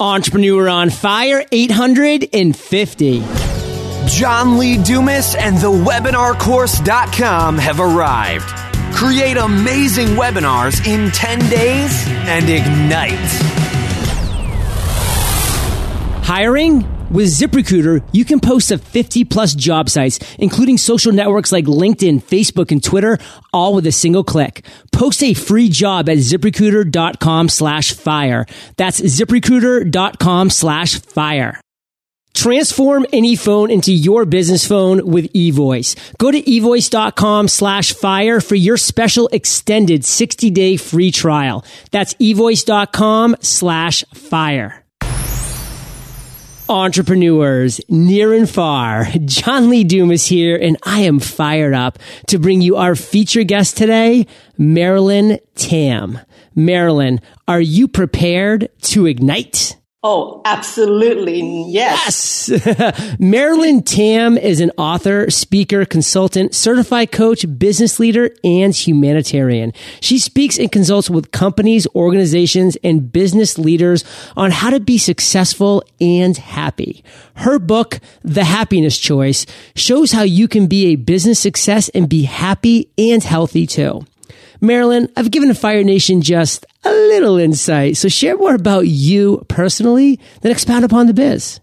Entrepreneur on Fire 850. John Lee Dumas and the webinarcourse.com have arrived. Create amazing webinars in 10 days and ignite. Hiring? With ZipRecruiter, you can post to 50 plus job sites, including social networks like LinkedIn, Facebook, and Twitter, all with a single click. Post a free job at ziprecruiter.com slash fire. That's ziprecruiter.com slash fire. Transform any phone into your business phone with eVoice. Go to evoice.com slash fire for your special extended 60 day free trial. That's evoice.com slash fire entrepreneurs near and far. John Lee Dumas here, and I am fired up to bring you our feature guest today, Marilyn Tam. Marilyn, are you prepared to ignite? Oh, absolutely. Yes. Yes. Marilyn Tam is an author, speaker, consultant, certified coach, business leader, and humanitarian. She speaks and consults with companies, organizations, and business leaders on how to be successful and happy. Her book, The Happiness Choice, shows how you can be a business success and be happy and healthy too. Marilyn, I've given Fire Nation just a little insight. So share more about you personally, then expound upon the biz.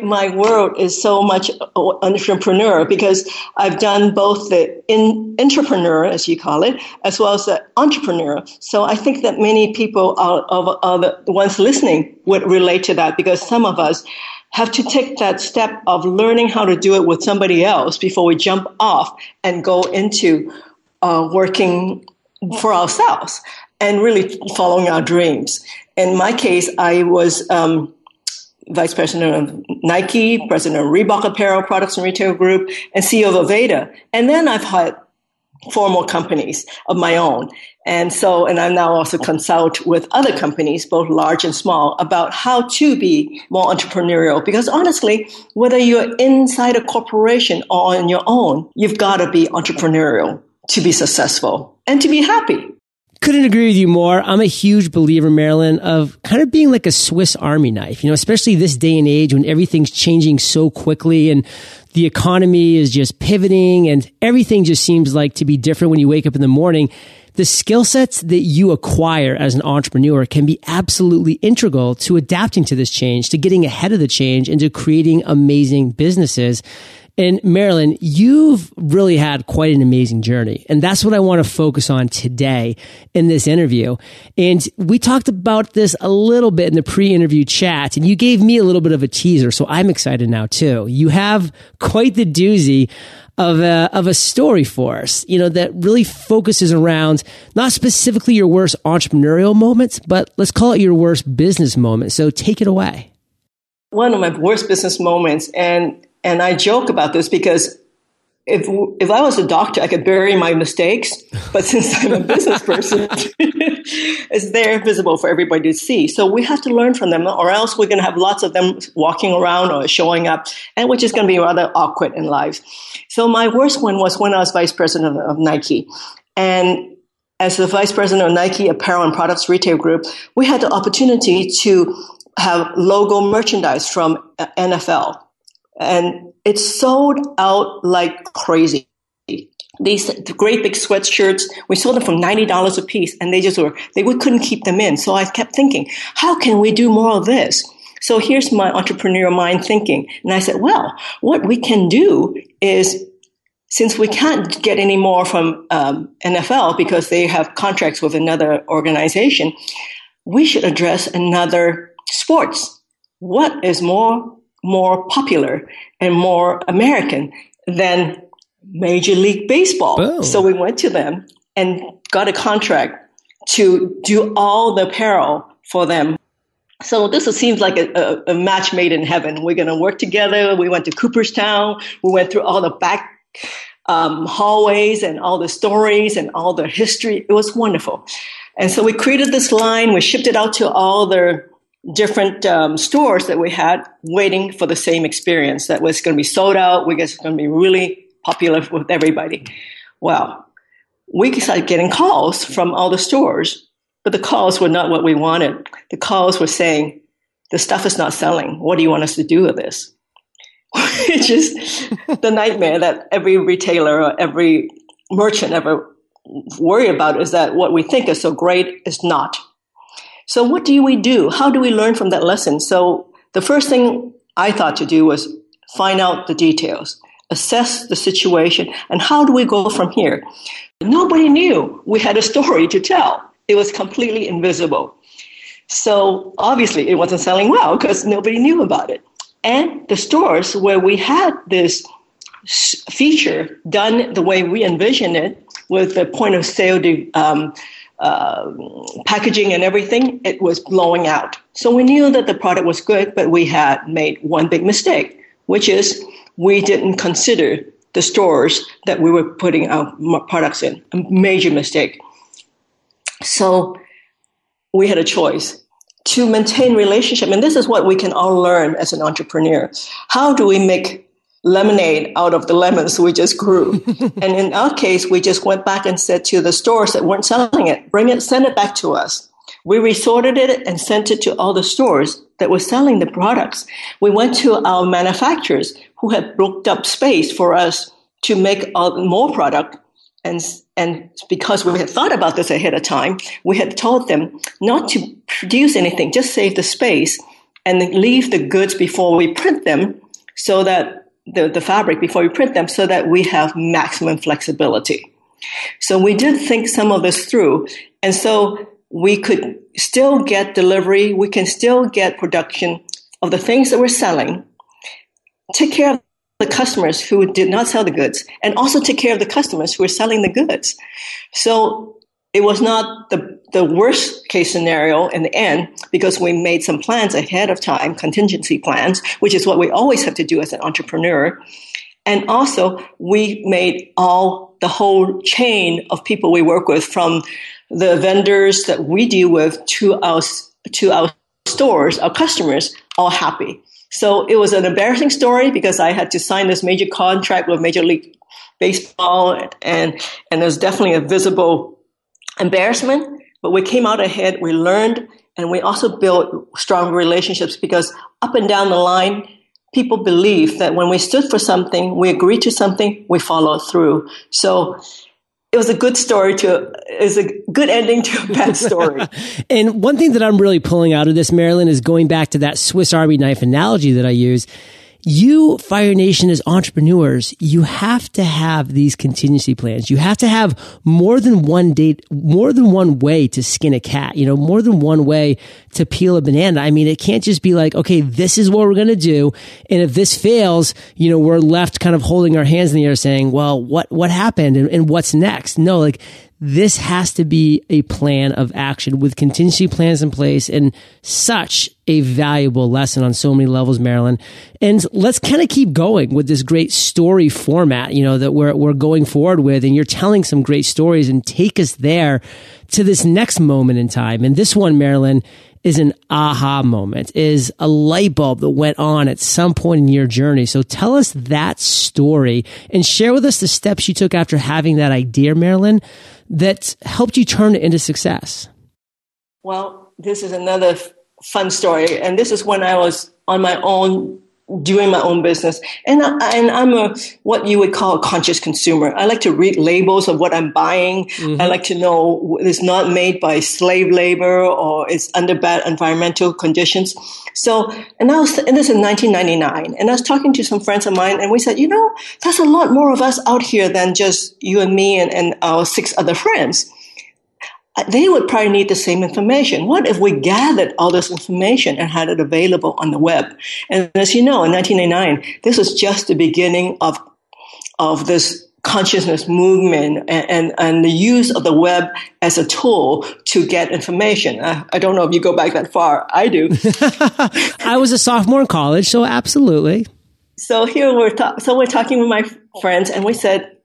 My world is so much entrepreneur because I've done both the in, entrepreneur, as you call it, as well as the entrepreneur. So I think that many people are, of, are the ones listening would relate to that because some of us have to take that step of learning how to do it with somebody else before we jump off and go into uh, working for ourselves and really following our dreams. In my case, I was um, vice president of Nike, president of Reebok Apparel Products and Retail Group, and CEO of Aveda. And then I've had four more companies of my own. And so, and I now also consult with other companies, both large and small, about how to be more entrepreneurial. Because honestly, whether you're inside a corporation or on your own, you've got to be entrepreneurial to be successful and to be happy. Couldn't agree with you more. I'm a huge believer, Marilyn, of kind of being like a Swiss Army knife, you know, especially this day and age when everything's changing so quickly and the economy is just pivoting and everything just seems like to be different when you wake up in the morning. The skill sets that you acquire as an entrepreneur can be absolutely integral to adapting to this change, to getting ahead of the change and to creating amazing businesses. And Marilyn, you've really had quite an amazing journey. And that's what I want to focus on today in this interview. And we talked about this a little bit in the pre-interview chat and you gave me a little bit of a teaser. So I'm excited now too. You have quite the doozy of a, of a story for us, you know, that really focuses around not specifically your worst entrepreneurial moments, but let's call it your worst business moment. So take it away. One of my worst business moments, and and I joke about this because if if I was a doctor, I could bury my mistakes. But since I'm a business person, it's there visible for everybody to see. So we have to learn from them, or else we're going to have lots of them walking around or showing up, and which is going to be rather awkward in life. So my worst one was when I was vice president of, of Nike, and as the vice president of Nike Apparel and Products Retail Group, we had the opportunity to have logo merchandise from NFL and it sold out like crazy. These great big sweatshirts, we sold them for $90 a piece and they just were, they we couldn't keep them in. So I kept thinking, how can we do more of this? So here's my entrepreneurial mind thinking. And I said, well, what we can do is since we can't get any more from um, NFL because they have contracts with another organization, we should address another sports. What is more more popular and more American than Major League Baseball. Boom. So we went to them and got a contract to do all the apparel for them. So this seems like a, a, a match made in heaven. We're going to work together. We went to Cooperstown. We went through all the back um, hallways and all the stories and all the history. It was wonderful. And so we created this line. We shipped it out to all the different um, stores that we had waiting for the same experience that was going to be sold out. We guess it's going to be really popular with everybody. Well, we started getting calls from all the stores, but the calls were not what we wanted. The calls were saying, the stuff is not selling. What do you want us to do with this? Which is the nightmare that every retailer or every merchant ever worry about is that what we think is so great is not. So what do we do? How do we learn from that lesson? So the first thing I thought to do was find out the details, assess the situation, and how do we go from here? Nobody knew we had a story to tell. It was completely invisible. So obviously it wasn't selling well because nobody knew about it. And the stores where we had this feature done the way we envisioned it with the point of sale um, uh, packaging and everything, it was blowing out. So we knew that the product was good, but we had made one big mistake, which is we didn't consider the stores that we were putting our products in. A major mistake. So we had a choice to maintain relationship. And this is what we can all learn as an entrepreneur. How do we make lemonade out of the lemons we just grew? and in our case, we just went back and said to the stores that weren't selling it, bring it, send it back to us. We resorted it and sent it to all the stores that were selling the products. We went to our manufacturers who had booked up space for us to make more product and and because we had thought about this ahead of time, we had told them not to produce anything, just save the space and leave the goods before we print them so that the, the fabric before we print them so that we have maximum flexibility. So we did think some of this through. And so we could still get delivery. We can still get production of the things that we're selling. Take care of the customers who did not sell the goods and also take care of the customers who were selling the goods. So it was not the, the worst case scenario in the end because we made some plans ahead of time, contingency plans, which is what we always have to do as an entrepreneur. And also we made all the whole chain of people we work with from the vendors that we deal with to our, to our stores, our customers, all happy. So it was an embarrassing story because I had to sign this major contract with Major League Baseball, and and there's definitely a visible embarrassment. But we came out ahead. We learned, and we also built strong relationships because up and down the line, people believe that when we stood for something, we agreed to something, we followed through. So it was a good story to is a good ending to a bad story. and one thing that I'm really pulling out of this, Marilyn, is going back to that Swiss Army knife analogy that I use you, Fire Nation, as entrepreneurs, you have to have these contingency plans. You have to have more than one date, more than one way to skin a cat, you know, more than one way to peel a banana. I mean, it can't just be like, okay, this is what we're going to do. And if this fails, you know, we're left kind of holding our hands in the air saying, well, what, what happened and, and what's next? No, like this has to be a plan of action with contingency plans in place and such a valuable lesson on so many levels, Marilyn. And let's kind of keep going with this great story format, you know, that we're, we're going forward with. And you're telling some great stories and take us there to this next moment in time. And this one, Marilyn, is an aha moment, is a light bulb that went on at some point in your journey. So tell us that story and share with us the steps you took after having that idea, Marilyn, that helped you turn it into success? Well, this is another fun story. And this is when I was on my own doing my own business. And, I, and I'm a, what you would call a conscious consumer. I like to read labels of what I'm buying. Mm-hmm. I like to know it's not made by slave labor or it's under bad environmental conditions. So, and I was, and this is 1999, and I was talking to some friends of mine, and we said, you know, there's a lot more of us out here than just you and me and, and our six other friends Uh, they would probably need the same information. What if we gathered all this information and had it available on the web? And as you know, in 1989, this was just the beginning of, of this consciousness movement and, and, and, the use of the web as a tool to get information. I, I don't know if you go back that far. I do. I was a sophomore in college, so absolutely. So here we're ta- so we're talking with my friends, and we said,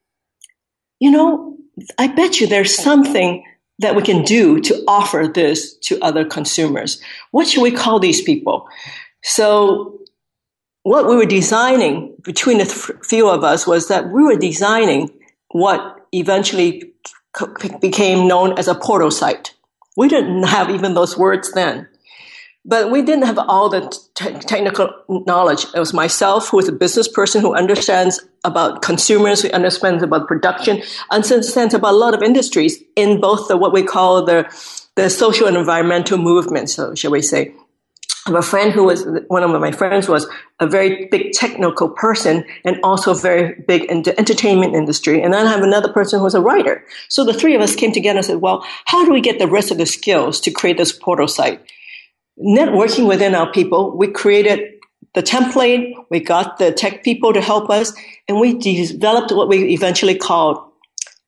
you know, I bet you there's something that we can do to offer this to other consumers. What should we call these people? So what we were designing between the few of us was that we were designing what eventually became known as a portal site. We didn't have even those words then. But we didn't have all the technical knowledge. It was myself, who is a business person who understands about consumers, who understands about production, understands about a lot of industries in both the what we call the the social and environmental movement. So, shall we say? I have a friend who was one of my friends was a very big technical person and also very big in the entertainment industry. And then I have another person who's a writer. So the three of us came together and said, well, how do we get the rest of the skills to create this portal site? Networking within our people, we created the template, we got the tech people to help us, and we developed what we eventually called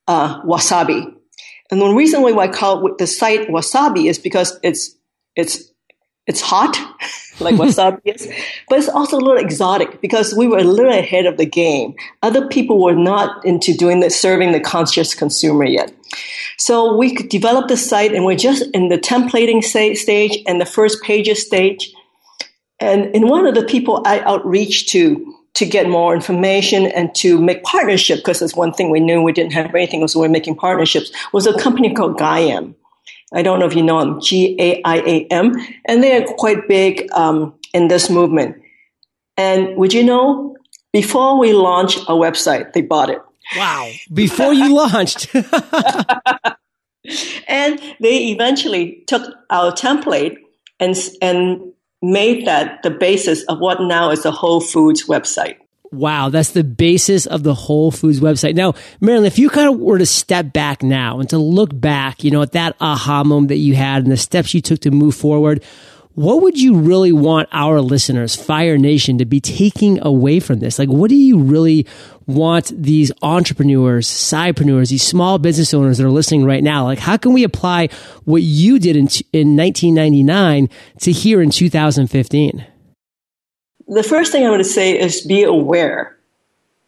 uh, Wasabi. And the reason why I call the site Wasabi is because it's it's it's hot, like wasabi is, but it's also a little exotic because we were a little ahead of the game. Other people were not into doing the serving the conscious consumer yet. So we could develop the site and we're just in the templating stage and the first pages stage. And in one of the people I outreach to to get more information and to make partnership, because that's one thing we knew we didn't have anything was we're making partnerships, was a company called Gaiam. I don't know if you know them, G A I A M, and they are quite big um, in this movement. And would you know, before we launched a website, they bought it. Wow. Before you launched. and they eventually took our template and, and made that the basis of what now is the Whole Foods website. Wow, that's the basis of the Whole Foods website. Now, Marilyn, if you kind of were to step back now and to look back, you know, at that aha moment that you had and the steps you took to move forward, what would you really want our listeners, Fire Nation, to be taking away from this? Like, what do you really want these entrepreneurs, sidepreneurs, these small business owners that are listening right now? Like, how can we apply what you did in, in 1999 to here in 2015? The first thing I to say is be aware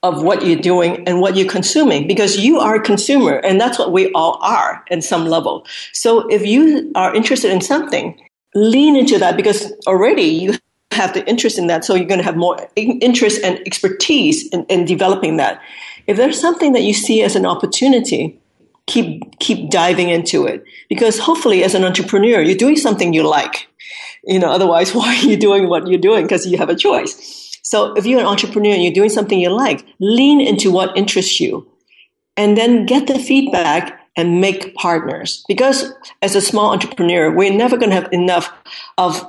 of what you're doing and what you're consuming because you are a consumer and that's what we all are in some level. So if you are interested in something, lean into that because already you have the interest in that. So you're going to have more interest and expertise in, in developing that. If there's something that you see as an opportunity, keep keep diving into it because hopefully as an entrepreneur you're doing something you like you know otherwise why are you doing what you're doing? Because you have a choice. So if you're an entrepreneur and you're doing something you like lean into what interests you and then get the feedback and make partners. Because as a small entrepreneur we're never going to have enough of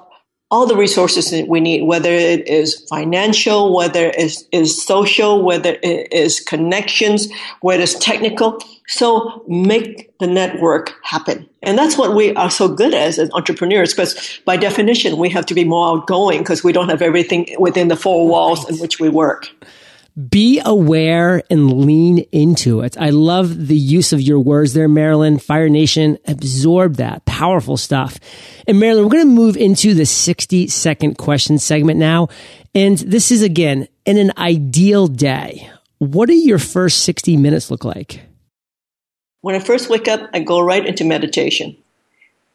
all the resources that we need, whether it is financial, whether it is, is social, whether it is connections, whether it's technical. So make the network happen. And that's what we are so good as as entrepreneurs, because by definition, we have to be more outgoing because we don't have everything within the four walls in which we work be aware and lean into it. I love the use of your words there, Marilyn. Fire Nation, absorb that. Powerful stuff. And Marilyn, we're going to move into the 60 second question segment now. And this is again, in an ideal day, what do your first 60 minutes look like? When I first wake up, I go right into meditation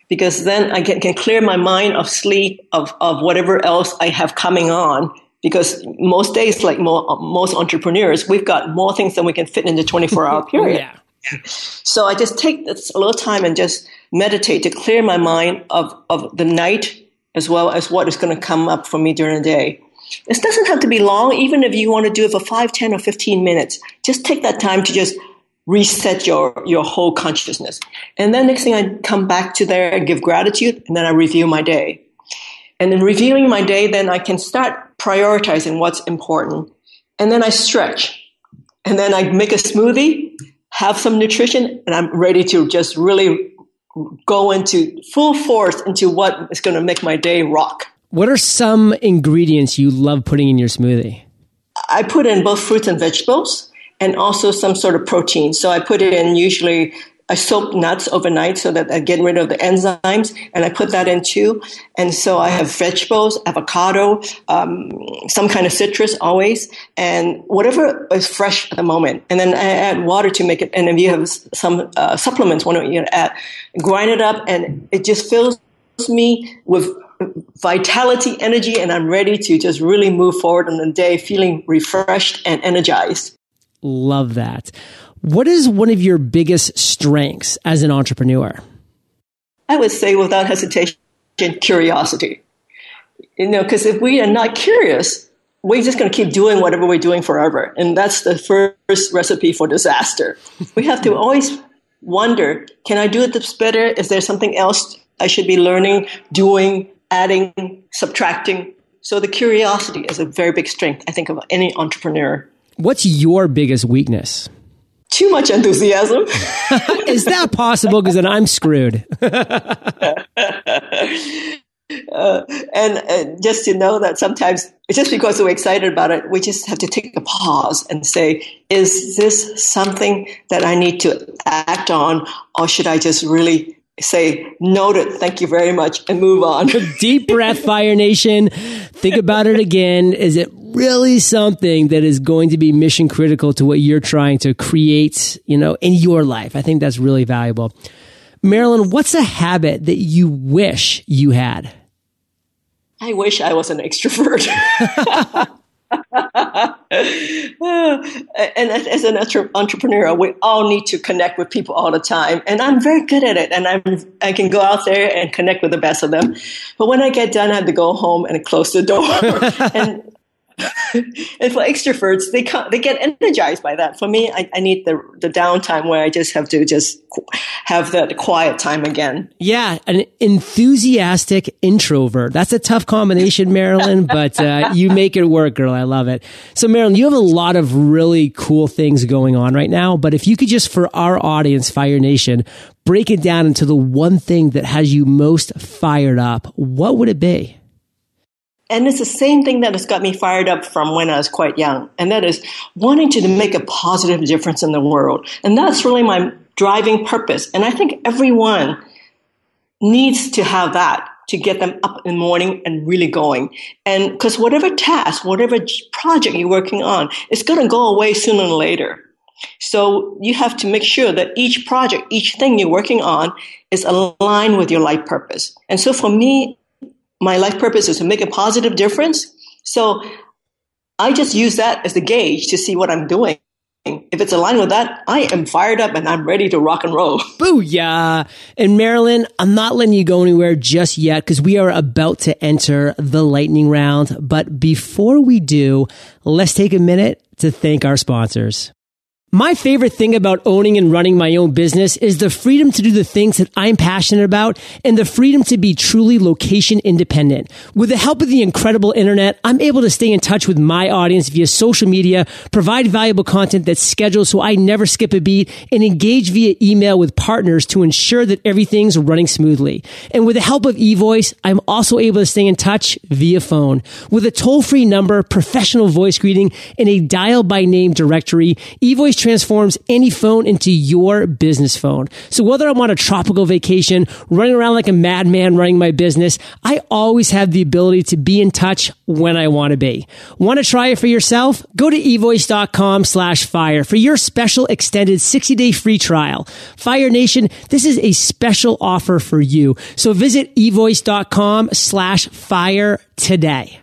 because then I can, can clear my mind of sleep, of, of whatever else I have coming on because most days, like most entrepreneurs, we've got more things than we can fit in the 24 hour period. yeah. So I just take this a little time and just meditate to clear my mind of, of the night as well as what is going to come up for me during the day. It doesn't have to be long, even if you want to do it for 5, 10, or 15 minutes. Just take that time to just reset your, your whole consciousness. And then next thing I come back to there and give gratitude, and then I review my day. And in reviewing my day, then I can start prioritizing what's important. And then I stretch. And then I make a smoothie, have some nutrition, and I'm ready to just really go into full force into what is going to make my day rock. What are some ingredients you love putting in your smoothie? I put in both fruits and vegetables and also some sort of protein. So I put in usually I soak nuts overnight so that I get rid of the enzymes, and I put that in too. And so I have vegetables, avocado, um, some kind of citrus always, and whatever is fresh at the moment. And then I add water to make it. And if you have some uh, supplements, want you add, grind it up, and it just fills me with vitality, energy, and I'm ready to just really move forward on the day feeling refreshed and energized. Love that. What is one of your biggest strengths as an entrepreneur? I would say without hesitation, curiosity. You know, because if we are not curious, we're just going to keep doing whatever we're doing forever. And that's the first recipe for disaster. we have to always wonder can I do this better? Is there something else I should be learning, doing, adding, subtracting? So the curiosity is a very big strength, I think, of any entrepreneur. What's your biggest weakness? Too much enthusiasm. is that possible? Because then I'm screwed. Uh, and uh, just to know that sometimes just because we're excited about it, we just have to take a pause and say, is this something that I need to act on, or should I just really say, noted, thank you very much, and move on? Deep breath, Fire Nation. Think about it again. Is it really something that is going to be mission critical to what you're trying to create, you know, in your life? I think that's really valuable. Marilyn, what's a habit that you wish you had? I wish I was an extrovert. and as an entrepreneur, we all need to connect with people all the time. And I'm very good at it. And I'm, I can go out there and connect with the best of them. But when I get done, I have to go home and close the door. and and for extroverts, they come, they get energized by that. For me, I, I, need the the downtime where I just have to just have that quiet time again. Yeah, an enthusiastic introvert. That's a tough combination, Marilyn, but uh, you make it work, girl. I love it. So, Marilyn, you have a lot of really cool things going on right now. But if you could just, for our audience, Fire Nation, break it down into the one thing that has you most fired up, what would it be? And it's the same thing that has got me fired up from when I was quite young. And that is wanting to make a positive difference in the world. And that's really my driving purpose. And I think everyone needs to have that to get them up in the morning and really going. And because whatever task, whatever project you're working on, it's going to go away sooner or later. So you have to make sure that each project, each thing you're working on is aligned with your life purpose. And so for me, my life purpose is to make a positive difference. So I just use that as the gauge to see what I'm doing. If it's aligned with that, I am fired up and I'm ready to rock and roll. Booyah! And Marilyn, I'm not letting you go anywhere just yet because we are about to enter the lightning round. But before we do, let's take a minute to thank our sponsors. My favorite thing about owning and running my own business is the freedom to do the things that I'm passionate about and the freedom to be truly location independent. With the help of the incredible internet, I'm able to stay in touch with my audience via social media, provide valuable content that's scheduled so I never skip a beat, and engage via email with partners to ensure that everything's running smoothly. And with the help of eVoice, I'm also able to stay in touch via phone. With a toll-free number, professional voice greeting, and a dial by name directory, eVoice transforms any phone into your business phone. So whether I'm on a tropical vacation, running around like a madman running my business, I always have the ability to be in touch when I want to be. Want to try it for yourself? Go to evoice.com slash fire for your special extended 60 day free trial. Fire Nation, this is a special offer for you. So visit evoice.com slash fire today.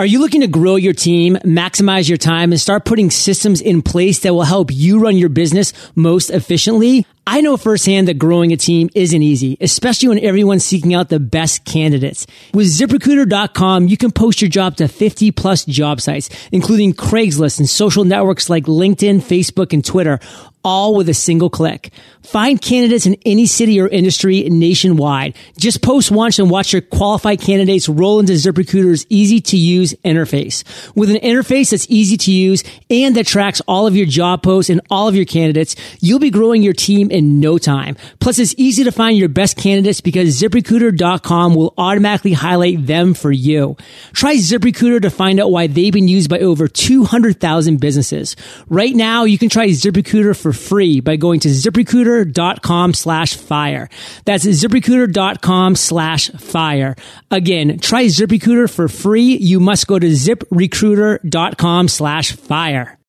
Are you looking to grow your team, maximize your time, and start putting systems in place that will help you run your business most efficiently? I know firsthand that growing a team isn't easy, especially when everyone's seeking out the best candidates. With ziprecruiter.com, you can post your job to 50 plus job sites, including Craigslist and social networks like LinkedIn, Facebook, and Twitter, all with a single click. Find candidates in any city or industry nationwide. Just post once and watch your qualified candidates roll into ZipRecruiter's easy to use interface. With an interface that's easy to use and that tracks all of your job posts and all of your candidates, you'll be growing your team in no time. Plus, it's easy to find your best candidates because ZipRecruiter.com will automatically highlight them for you. Try ZipRecruiter to find out why they've been used by over 200,000 businesses. Right now, you can try ZipRecruiter for free by going to ZipRecruiter.com slash fire. That's ZipRecruiter.com slash fire. Again, try ZipRecruiter for free. You must go to ZipRecruiter.com slash fire.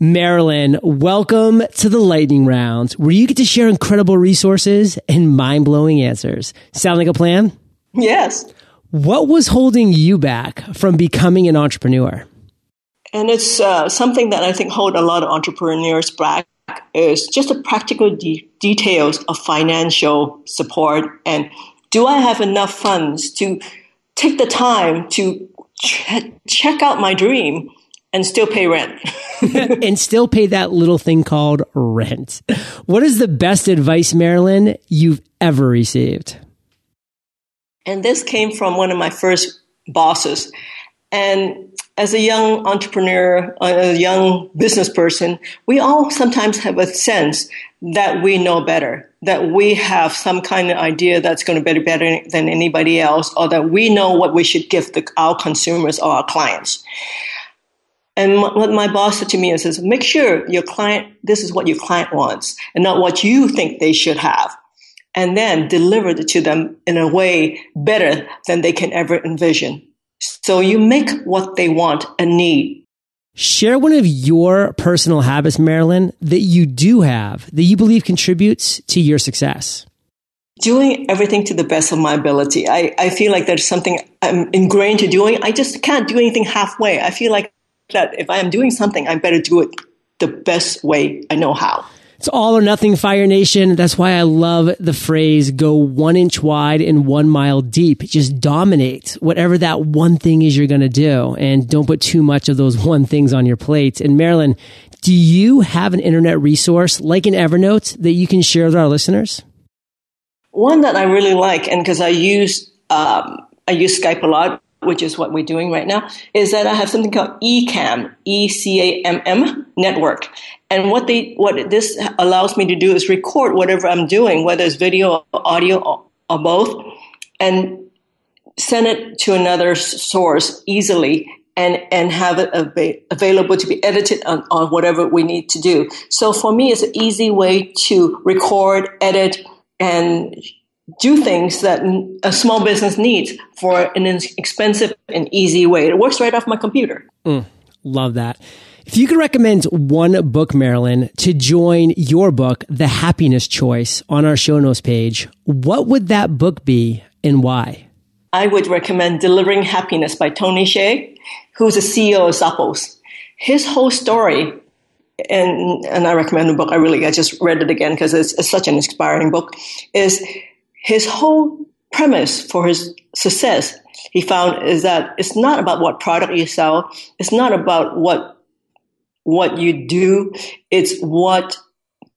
Marilyn, welcome to the lightning round where you get to share incredible resources and mind blowing answers. Sound like a plan? Yes. What was holding you back from becoming an entrepreneur? And it's uh, something that I think hold a lot of entrepreneurs back is just the practical de- details of financial support and do I have enough funds to take the time to ch- check out my dream and still pay rent. and still pay that little thing called rent. What is the best advice, Marilyn, you've ever received? And this came from one of my first bosses. And as a young entrepreneur, a young business person, we all sometimes have a sense that we know better, that we have some kind of idea that's going to be better than anybody else, or that we know what we should give the, our consumers or our clients. And what my boss said to me is, make sure your client, this is what your client wants and not what you think they should have. And then deliver it to them in a way better than they can ever envision. So you make what they want a need. Share one of your personal habits, Marilyn, that you do have that you believe contributes to your success. Doing everything to the best of my ability. I, I feel like there's something I'm ingrained to doing. I just can't do anything halfway. I feel like that if I am doing something, I better do it the best way I know how. It's all or nothing, Fire Nation. That's why I love the phrase go one inch wide and one mile deep. Just dominate whatever that one thing is you're going to do and don't put too much of those one things on your plate. And Marilyn, do you have an internet resource like an Evernote that you can share with our listeners? One that I really like, and because I use um, I use Skype a lot, which is what we're doing right now, is that I have something called Ecamm, E C A M M network. And what they what this allows me to do is record whatever I'm doing, whether it's video, or audio, or, both, and send it to another source easily and, and have it av- available to be edited on, on whatever we need to do. So for me, it's an easy way to record, edit, and do things that a small business needs for an expensive and easy way. It works right off my computer. Mm, love that. If you could recommend one book, Marilyn, to join your book, The Happiness Choice, on our show notes page, what would that book be and why? I would recommend Delivering Happiness by Tony Hsieh, who's the CEO of Zappos. His whole story, and, and I recommend the book, I really, I just read it again because it's, it's such an inspiring book, is his whole premise for his success, he found is that it's not about what product you sell. It's not about what, what you do. It's what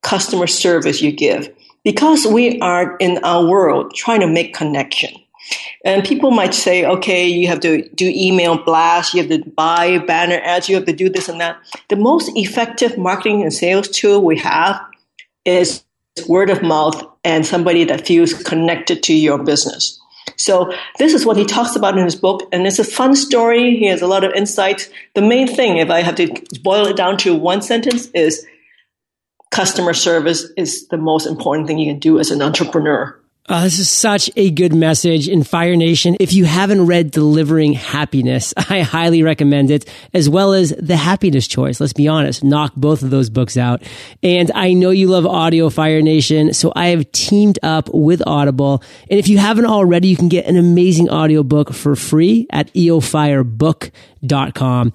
customer service you give. Because we are in our world trying to make connection. And people might say, okay, you have to do email blast, you have to buy banner ads, you have to do this and that. The most effective marketing and sales tool we have is word of mouth and somebody that feels connected to your business. So this is what he talks about in his book, and it's a fun story. He has a lot of insights. The main thing, if I have to boil it down to one sentence, is customer service is the most important thing you can do as an entrepreneur. Oh, this is such a good message in Fire Nation. If you haven't read Delivering Happiness, I highly recommend it, as well as The Happiness Choice. Let's be honest, knock both of those books out. And I know you love audio, Fire Nation, so I have teamed up with Audible. And if you haven't already, you can get an amazing audiobook for free at eofirebook.com.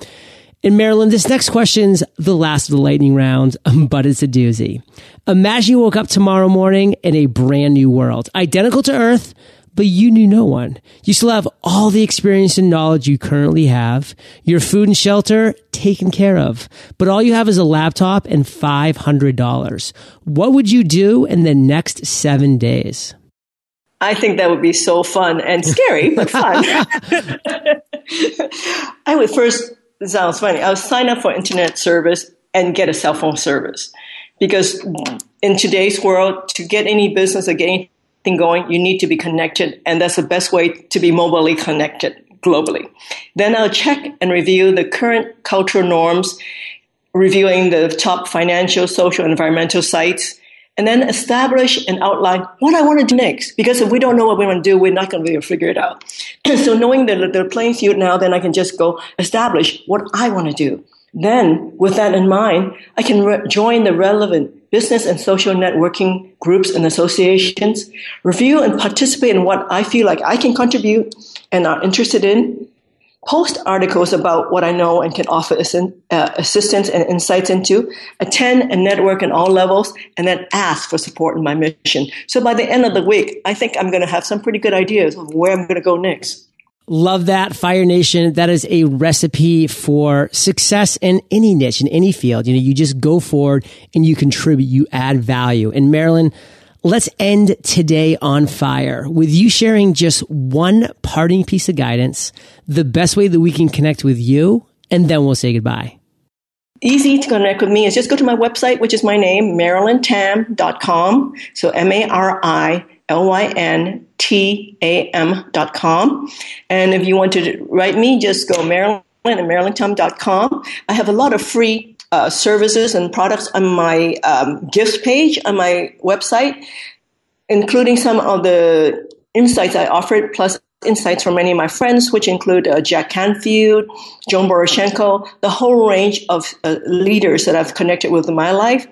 And Marilyn, this next question's the last of the lightning round, but it's a doozy. Imagine you woke up tomorrow morning in a brand new world, identical to Earth, but you knew no one. You still have all the experience and knowledge you currently have, your food and shelter taken care of, but all you have is a laptop and $500. What would you do in the next seven days? I think that would be so fun and scary, but fun. I would first sounds funny. I will sign up for internet service and get a cell phone service because in today's world, to get any business or get anything going, you need to be connected, and that's the best way to be mobilely connected globally. Then I'll check and review the current cultural norms, reviewing the top financial, social, environmental sites, and then establish and outline what I want to do next. Because if we don't know what we want to do, we're not going to be able to figure it out. so knowing the, the playing field now, then I can just go establish what I want to do. Then, with that in mind, I can re- join the relevant business and social networking groups and associations, review and participate in what I feel like I can contribute and are interested in, post articles about what I know and can offer uh, assistance and insights into, attend and network in all levels, and then ask for support in my mission. So by the end of the week, I think I'm going to have some pretty good ideas of where I'm going to go next. Love that. Fire Nation. That is a recipe for success in any niche, in any field. You know, you just go forward and you contribute, you add value. And Marilyn, let's end today on fire with you sharing just one parting piece of guidance, the best way that we can connect with you, and then we'll say goodbye. Easy to connect with me is just go to my website, which is my name, marilyntam.com. So M A R I L Y N T A M dot com. And if you want to write me, just go Marilyn at marilyntam.com. I have a lot of free uh, services and products on my um, gifts page on my website, including some of the insights I offered, plus insights from many of my friends, which include uh, Jack Canfield, Joan Borysenko, the whole range of uh, leaders that I've connected with in my life.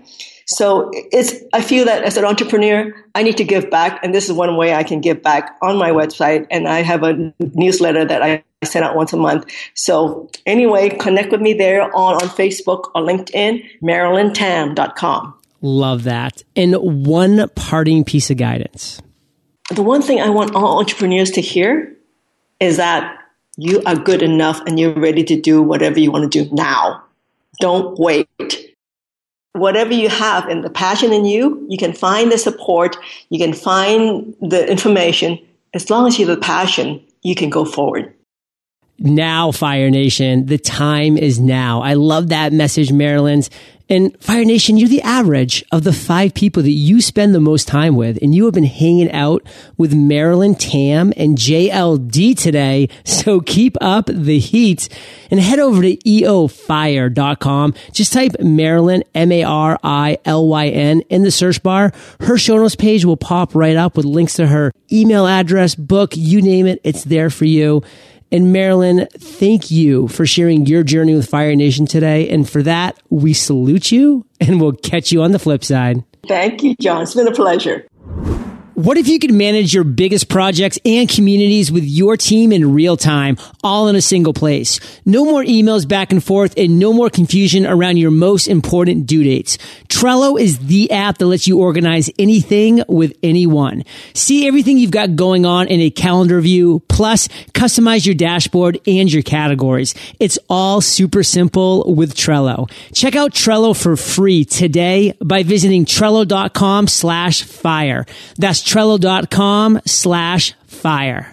So it's, I feel that as an entrepreneur, I need to give back. And this is one way I can give back on my website. And I have a newsletter that I send out once a month. So anyway, connect with me there on, on Facebook or LinkedIn, marilyntam.com. Love that. And one parting piece of guidance. The one thing I want all entrepreneurs to hear is that you are good enough and you're ready to do whatever you want to do now. Don't wait whatever you have and the passion in you, you can find the support, you can find the information. As long as you have the passion, you can go forward. Now, Fire Nation, the time is now. I love that message, Marilyn's. And Fire Nation, you're the average of the five people that you spend the most time with. And you have been hanging out with Marilyn Tam and JLD today. So keep up the heat and head over to eofire.com. Just type Marilyn, M-A-R-I-L-Y-N in the search bar. Her show notes page will pop right up with links to her email address, book, you name it. It's there for you. And Marilyn, thank you for sharing your journey with Fire Nation today. And for that, we salute you and we'll catch you on the flip side. Thank you, John. It's been a pleasure. What if you could manage your biggest projects and communities with your team in real time, all in a single place? No more emails back and forth and no more confusion around your most important due dates. Trello is the app that lets you organize anything with anyone. See everything you've got going on in a calendar view, plus customize your dashboard and your categories. It's all super simple with Trello. Check out Trello for free today by visiting trello.com slash fire. That's trello.com slash fire.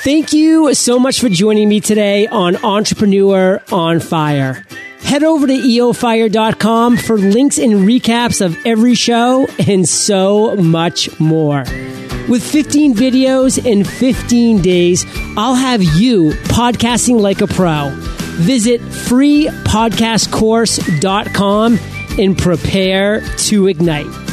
Thank you so much for joining me today on Entrepreneur on Fire. Head over to eofire.com for links and recaps of every show and so much more. With 15 videos in 15 days, I'll have you podcasting like a pro. Visit freepodcastcourse.com and prepare to ignite.